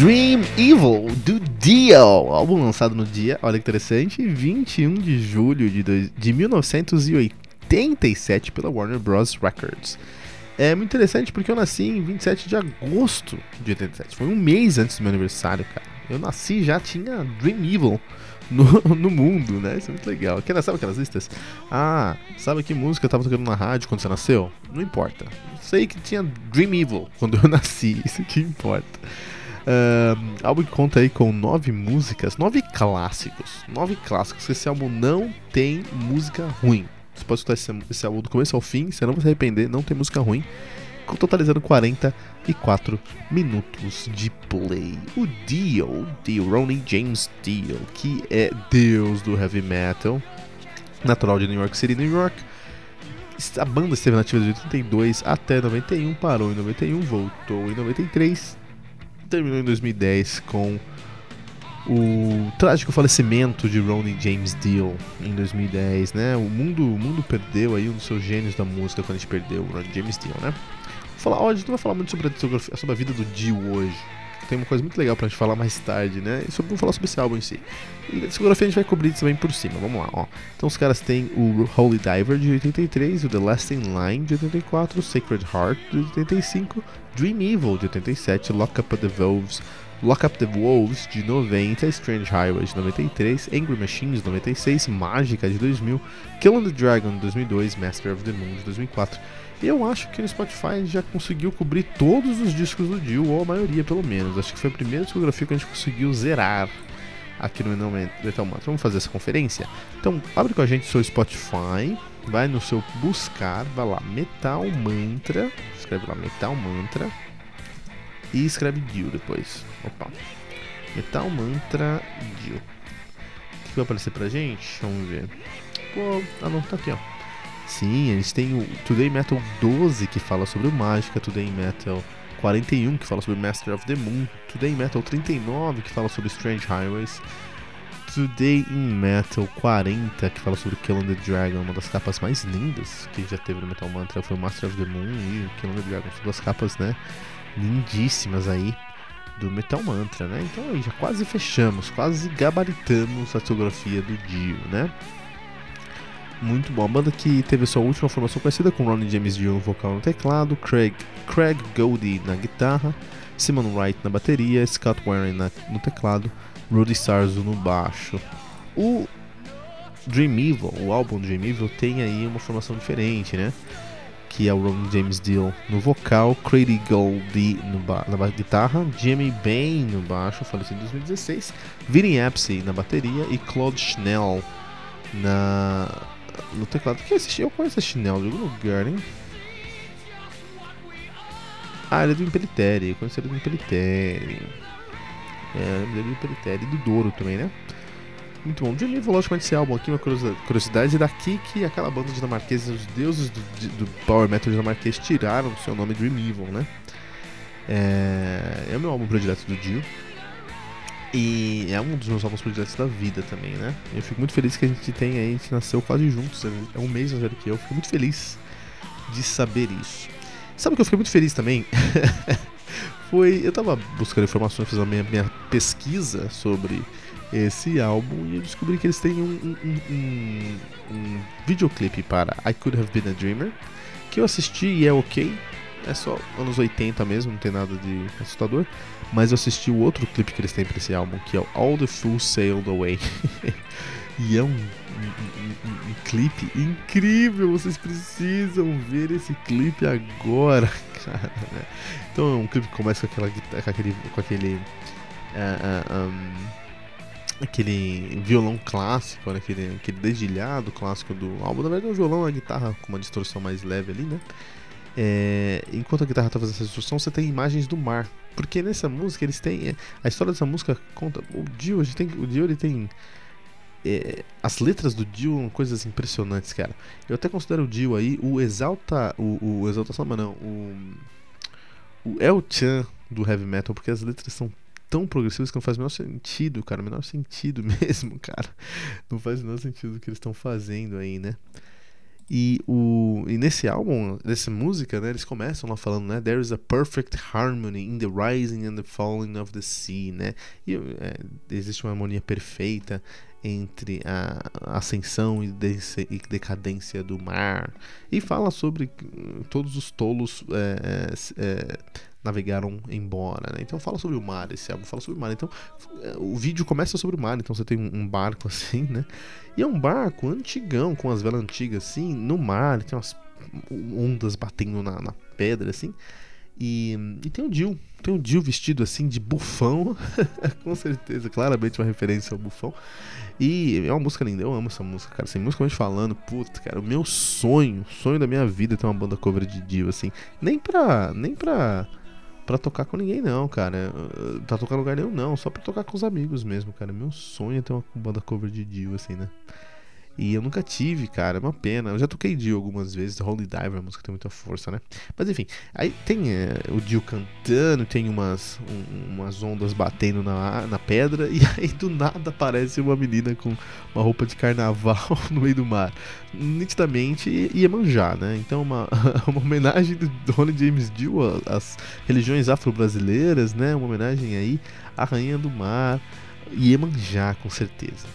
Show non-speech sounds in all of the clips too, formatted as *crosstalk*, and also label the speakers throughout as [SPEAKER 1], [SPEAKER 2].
[SPEAKER 1] Dream Evil do Dio, álbum lançado no dia, olha que interessante, 21 de julho de, dois, de 1987 pela Warner Bros. Records. É muito interessante porque eu nasci em 27 de agosto de 87, foi um mês antes do meu aniversário, cara. Eu nasci já tinha Dream Evil no, *laughs* no mundo, né? Isso é muito legal. Quer sabe aquelas listas? Ah, sabe que música eu tava tocando na rádio quando você nasceu? Não importa. Sei que tinha Dream Evil *laughs* quando eu nasci, isso que importa. Uh, álbum que conta aí com nove músicas, nove clássicos. Nove clássicos. Esse álbum não tem música ruim. Você pode escutar esse, esse álbum do começo ao fim, você não vai se arrepender, não tem música ruim. Totalizando 44 minutos de play. O Dio, Dio, Ronnie James Dio, que é deus do heavy metal, natural de New York City, New York. A banda esteve nativa de 82 até 91, parou em 91, voltou em 93 terminou em 2010 com o trágico falecimento de Ronnie James Dio em 2010, né? O mundo, o mundo perdeu aí um dos seus gênios da música quando a gente perdeu o Ronnie James Dio, né? Vou falar, ó, a gente não vai falar muito sobre a, sobre a vida do Dio hoje. Tem uma coisa muito legal pra gente falar mais tarde, né? E sobre, vamos falar sobre esse álbum em si. E a discografia a gente vai cobrir também por cima, vamos lá, ó. Então os caras têm o Holy Diver de 83, o The Last in Line de 84, o Sacred Heart de 85, Dream Evil de 87, Lock Up the Wolves, Lock Up the Wolves de 90, Strange Highway de 93, Angry Machines de 96, Mágica de 2000, Kill the Dragon de 2002, Master of the Moon de 2004. Eu acho que no Spotify já conseguiu cobrir todos os discos do Dio, ou a maioria pelo menos. Acho que foi a primeira discografia que a gente conseguiu zerar aqui no Metal Mantra. Vamos fazer essa conferência? Então, abre com a gente o seu Spotify, vai no seu buscar, vai lá, Metal Mantra, escreve lá Metal Mantra e escreve Dio depois. Opa. Metal Mantra Dio. O que vai aparecer pra gente? Vamos ver. Pô, ah não, tá aqui ó. Sim, gente tem o Today Metal 12 que fala sobre o Mágica, Today Metal 41 que fala sobre Master of the Moon, Today Metal 39 que fala sobre Strange Highways, Today in Metal 40 que fala sobre Kill on the Dragon, uma das capas mais lindas que já teve no Metal Mantra foi o Master of the Moon e o Kill on the Dragon, são duas capas, né, lindíssimas aí do Metal Mantra, né? Então aí já quase fechamos, quase gabaritamos a discografia do Dio, né? Muito bom. A banda que teve sua última formação conhecida com Ronnie James Dio no vocal no teclado, Craig, Craig Goldie na guitarra, Simon Wright na bateria, Scott Warren na, no teclado, Rudy Sarzo no baixo. O Dream Evil, o álbum Dream Evil, tem aí uma formação diferente, né? Que é o Ronnie James Dio no vocal, Craig Goldie no na guitarra, Jimmy Bain no baixo, falecido em 2016, Vinny Appice na bateria e Claude Schnell na no teclado. Que esse, eu conheço esse chinelo de algum lugar, hein? Ah, ele é do Impelitere. Eu conheço ele do Impelitere. É, ele é do Impelitere e do Douro também, né? Muito bom. Dream Evil, logicamente, esse álbum aqui, uma curiosidade, é daqui que aquela banda dinamarquesa, os deuses do, do Power Metal dinamarquês, tiraram o seu nome Dream Evil, né? É, é o meu álbum predileto do Dio. E é um dos meus álbuns prediletos da vida também, né? Eu fico muito feliz que a gente tem aí, a gente nasceu quase juntos, é um mês mais velho que eu. Fico muito feliz de saber isso. Sabe o que eu fiquei muito feliz também? *laughs* Foi. Eu tava buscando informações, fiz a minha, minha pesquisa sobre esse álbum e eu descobri que eles têm um, um, um, um videoclipe para I Could Have Been a Dreamer, que eu assisti e é ok. É só anos 80 mesmo, não tem nada de assustador. Mas eu assisti o outro clipe que eles têm pra esse álbum, que é o All the Fools Sailed Away. *laughs* e é um, um, um, um, clipe incrível, vocês precisam ver esse clipe agora, *laughs* cara. Então é um clipe que começa com, aquela, com aquele. Com aquele uh, aquele violão clássico, né? aquele, aquele dedilhado clássico do álbum. Na verdade, é um violão, a guitarra com uma distorção mais leve ali, né? É, enquanto a guitarra está fazendo essa distorção, você tem imagens do mar. Porque nessa música eles têm. É, a história dessa música conta. O Dio, tem, o Dio ele tem. É, as letras do Dio são coisas impressionantes, cara. Eu até considero o Dio aí o exalta. O, o exaltação, mas não. O, o El Chan do heavy metal, porque as letras são tão progressivas que não faz o menor sentido, cara. O menor sentido *laughs* mesmo, cara. Não faz o menor sentido o que eles estão fazendo aí, né? E, o, e nesse álbum, nessa música, né, eles começam lá falando, né, There is a perfect harmony in the rising and the falling of the sea, né? E é, existe uma harmonia perfeita entre a ascensão e decadência do mar. E fala sobre todos os tolos é, é, é navegaram embora. Né? Então fala sobre o mar, esse álbum fala sobre o mar. Então o vídeo começa sobre o mar, então você tem um, barco *laughs* assim, né? E é um barco antigão, com as velas antigas assim, no mar, tem umas ondas batendo na, na pedra assim. E, e, tem o Jill, tem o Jill vestido assim de bufão, *laughs* com certeza, claramente uma referência ao bufão. E é uma música linda, eu amo essa música, cara. Assim, musicalmente falando, puta, cara, o meu sonho, sonho da minha vida é ter uma banda cover de Jill, assim. Nem pra. Nem pra pra tocar com ninguém, não, cara. Pra tocar no lugar nenhum, não. Só pra tocar com os amigos mesmo, cara. Meu sonho é ter uma banda cover de Dio, assim, né? E eu nunca tive, cara, é uma pena. Eu já toquei Dio algumas vezes, Holy Diver, a música tem muita força, né? Mas enfim, aí tem é, o Dio cantando, tem umas, um, umas ondas batendo na, na pedra, *laughs* e aí do nada aparece uma menina com uma roupa de carnaval *laughs* no meio do mar. Nitidamente Iemanjá, né? Então, uma, *laughs* uma homenagem do Ronnie James Dio às religiões afro-brasileiras, né? Uma homenagem aí à Rainha do Mar, Iemanjá, com certeza.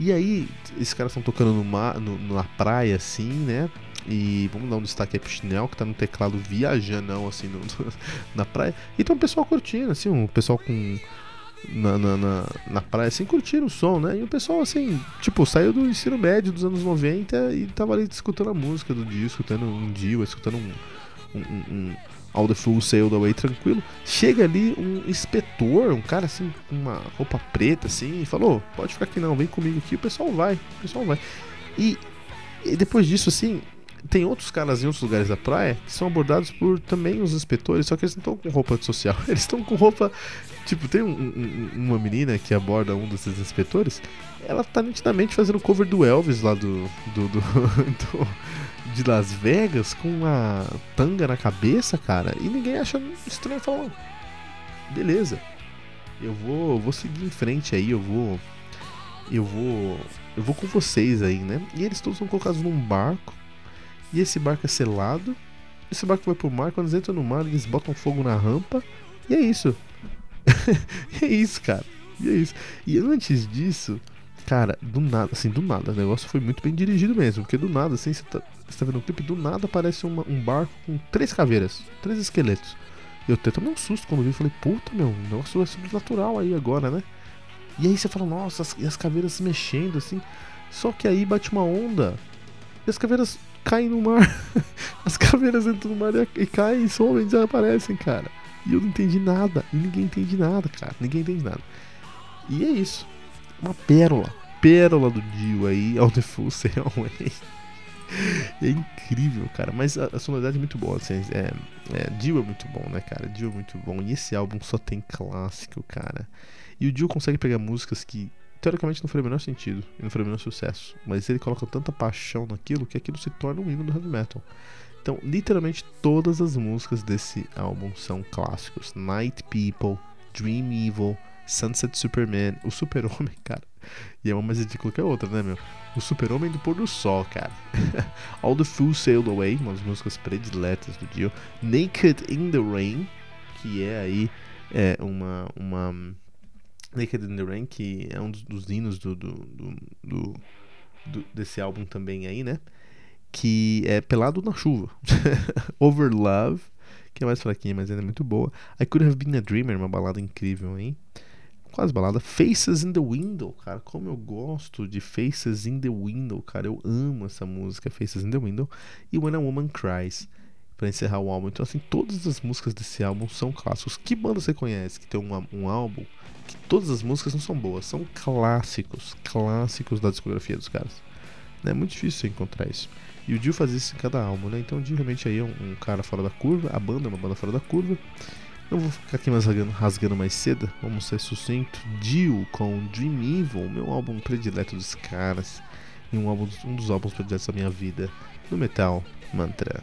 [SPEAKER 1] E aí, esses caras estão tocando no mar, no, na praia, assim, né? E vamos dar um destaque aí pro Chinel, que tá no teclado viajando, assim, no, *laughs* na praia. E tem um pessoal curtindo, assim, um pessoal com. Na, na, na, na, praia, assim, curtindo o som, né? E o pessoal, assim, tipo, saiu do ensino médio dos anos 90 e tava ali escutando a música do disco, escutando um Dio, escutando um, um, um All the Fools Sailed Away tranquilo. Chega ali um inspetor, um cara assim, com uma roupa preta assim, e falou: pode ficar aqui não, vem comigo aqui. O pessoal vai, o pessoal vai. E, e depois disso, assim, tem outros caras em outros lugares da praia que são abordados por também os inspetores, só que eles não estão com roupa social, *laughs* eles estão com roupa. Tipo, tem um, um, uma menina que aborda um desses inspetores, ela tá nitidamente fazendo cover do Elvis lá do, do, do, *laughs* do de Las Vegas com uma tanga na cabeça, cara, e ninguém acha estranho falar, beleza, eu vou, vou seguir em frente aí, eu vou, eu vou, eu vou com vocês aí, né? E eles todos são colocados num barco, e esse barco é selado, esse barco vai pro mar, quando eles entram no mar, eles botam fogo na rampa, e é isso. *laughs* e é isso, cara. E é isso. E antes disso, cara, do nada, assim, do nada, o negócio foi muito bem dirigido mesmo, porque do nada, assim, você tá, você tá vendo um clipe, do nada aparece uma, um barco com três caveiras, três esqueletos. Eu até tomei um susto quando vi, falei, puta meu, o negócio é sobrenatural aí agora, né? E aí você fala, nossa, as, e as caveiras se mexendo assim. Só que aí bate uma onda e as caveiras caem no mar. *laughs* as caveiras entram no mar e, caem e somem desaparecem, cara. E eu não entendi nada. E ninguém entende nada, cara. Ninguém entende nada. E é isso. Uma pérola. Pérola do Dio aí, All the Full Sail é incrível, cara. Mas a, a sonoridade é muito boa. Assim, é, é, Dio é muito bom, né, cara? Dio é muito bom. E esse álbum só tem clássico, cara. E o Dio consegue pegar músicas que teoricamente não faria o menor sentido e não faria o menor sucesso. Mas ele coloca tanta paixão naquilo que aquilo se torna um hino do heavy metal. Então, literalmente todas as músicas desse álbum são clássicos. Night People, Dream Evil, Sunset Superman, o Super-Homem, *laughs* cara. E é uma mais ridícula que a outra, né, meu? O Super-Homem do Pôr do Sol, cara. *laughs* All the Fools Sailed Away, uma das músicas prediletas do Dio. Naked in the Rain, que é aí é uma, uma Naked in the Rain, que é um dos, dos hinos do, do, do, do, desse álbum também aí, né? Que é Pelado na Chuva. *laughs* Over Love, que é mais fraquinha, mas ainda é muito boa. I Could Have Been a Dreamer, uma balada incrível, hein? Quase balada. Faces in the Window, cara. Como eu gosto de Faces in the Window, cara. Eu amo essa música, Faces in the Window. E When a Woman Cries para encerrar o álbum. Então, assim, todas as músicas desse álbum são clássicos. Que banda você conhece que tem um, um álbum que todas as músicas não são boas, são clássicos, clássicos da discografia dos caras. É muito difícil encontrar isso. E o Dio faz isso em cada álbum, né? Então o Dio realmente aí é um, um, cara fora da curva, a banda é uma banda fora da curva. Não vou ficar aqui mais rasgando, rasgando mais cedo, vamos ser sucinto. Dio com Dream Evil, meu álbum predileto dos caras. E um, álbum, um dos álbuns prediletos da minha vida, no Metal Mantra.